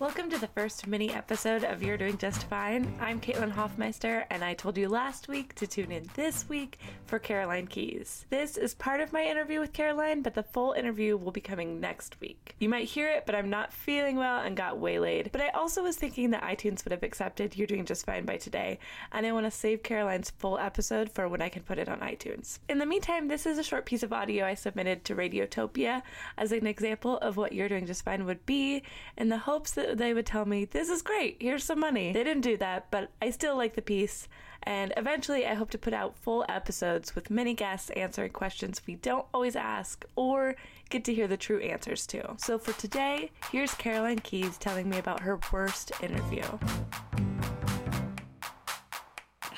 Welcome to the first mini episode of You're Doing Just Fine. I'm Caitlin Hoffmeister, and I told you last week to tune in this week for Caroline Keys. This is part of my interview with Caroline, but the full interview will be coming next week. You might hear it, but I'm not feeling well and got waylaid. But I also was thinking that iTunes would have accepted You're Doing Just Fine by today, and I want to save Caroline's full episode for when I can put it on iTunes. In the meantime, this is a short piece of audio I submitted to Radiotopia as an example of what You're Doing Just Fine would be, in the hopes that they would tell me, This is great, here's some money. They didn't do that, but I still like the piece, and eventually I hope to put out full episodes with many guests answering questions we don't always ask or get to hear the true answers to. So for today, here's Caroline Keys telling me about her worst interview.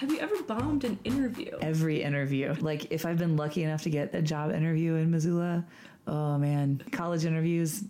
Have you ever bombed an interview? Every interview. Like, if I've been lucky enough to get a job interview in Missoula, oh man, college interviews,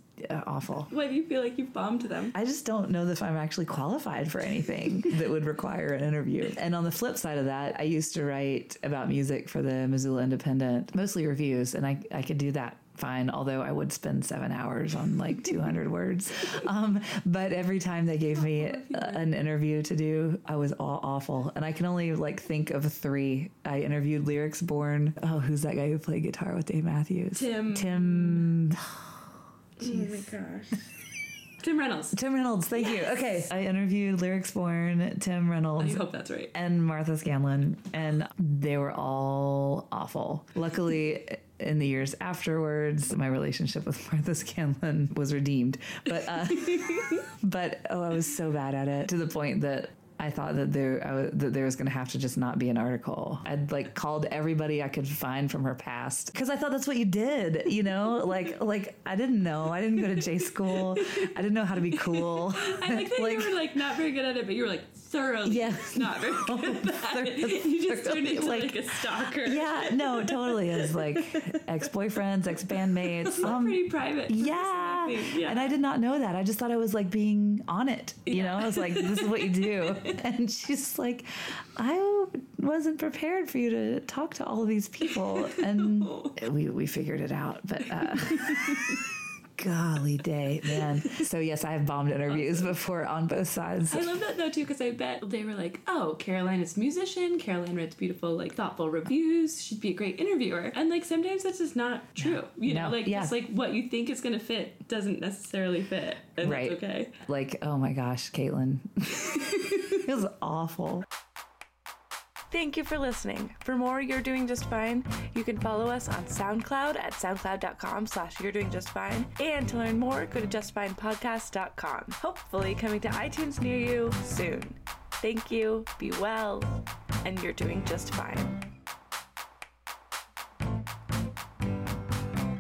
awful. Why do you feel like you've bombed them? I just don't know if I'm actually qualified for anything that would require an interview. And on the flip side of that, I used to write about music for the Missoula Independent, mostly reviews, and I, I could do that fine, although I would spend seven hours on like 200 words. Um, but every time they gave me a, an interview to do, I was all awful. And I can only like think of three. I interviewed Lyrics Born. Oh, who's that guy who played guitar with Dave Matthews? Tim. Tim. Oh my gosh. Tim Reynolds. Tim Reynolds, thank you. Okay. I interviewed Lyrics Born, Tim Reynolds. I hope that's right. and Martha Scanlon, and they were all awful. Luckily, in the years afterwards, my relationship with Martha Scanlon was redeemed. But uh, but oh, I was so bad at it to the point that. I thought that there I that there was going to have to just not be an article. I'd like called everybody I could find from her past because I thought that's what you did, you know. Like like I didn't know. I didn't go to J school. I didn't know how to be cool. I like that you were like not very good at it, but you were like thoroughly Yeah. not very good at that. You just turned into like, Like- a stalker. yeah, no, totally. It's like ex boyfriends, ex bandmates. Um, Pretty private. yeah. Yeah. And I did not know that. I just thought I was like being on it. You know, I was like, this is what you do. And she's like, I wasn't prepared for you to talk to all of these people. And we, we figured it out. But uh, golly day, man. So, yes, I have bombed interviews before on both sides. I love that though too because I bet they were like, "Oh, Caroline is a musician. Caroline writes beautiful, like thoughtful reviews. She'd be a great interviewer." And like sometimes that's just not true. You know, No. like Yeah. it's like what you think is going to fit doesn't necessarily fit, and Right. that's okay. Like, oh my gosh, Caitlin. it was awful. Thank you for listening. For more You're Doing Just Fine, you can follow us on SoundCloud at soundcloud.com slash You're Doing Just Fine. And to learn more, go to justfinepodcast.com. Hopefully coming to iTunes near you soon. Thank you, be well, and you're doing just fine.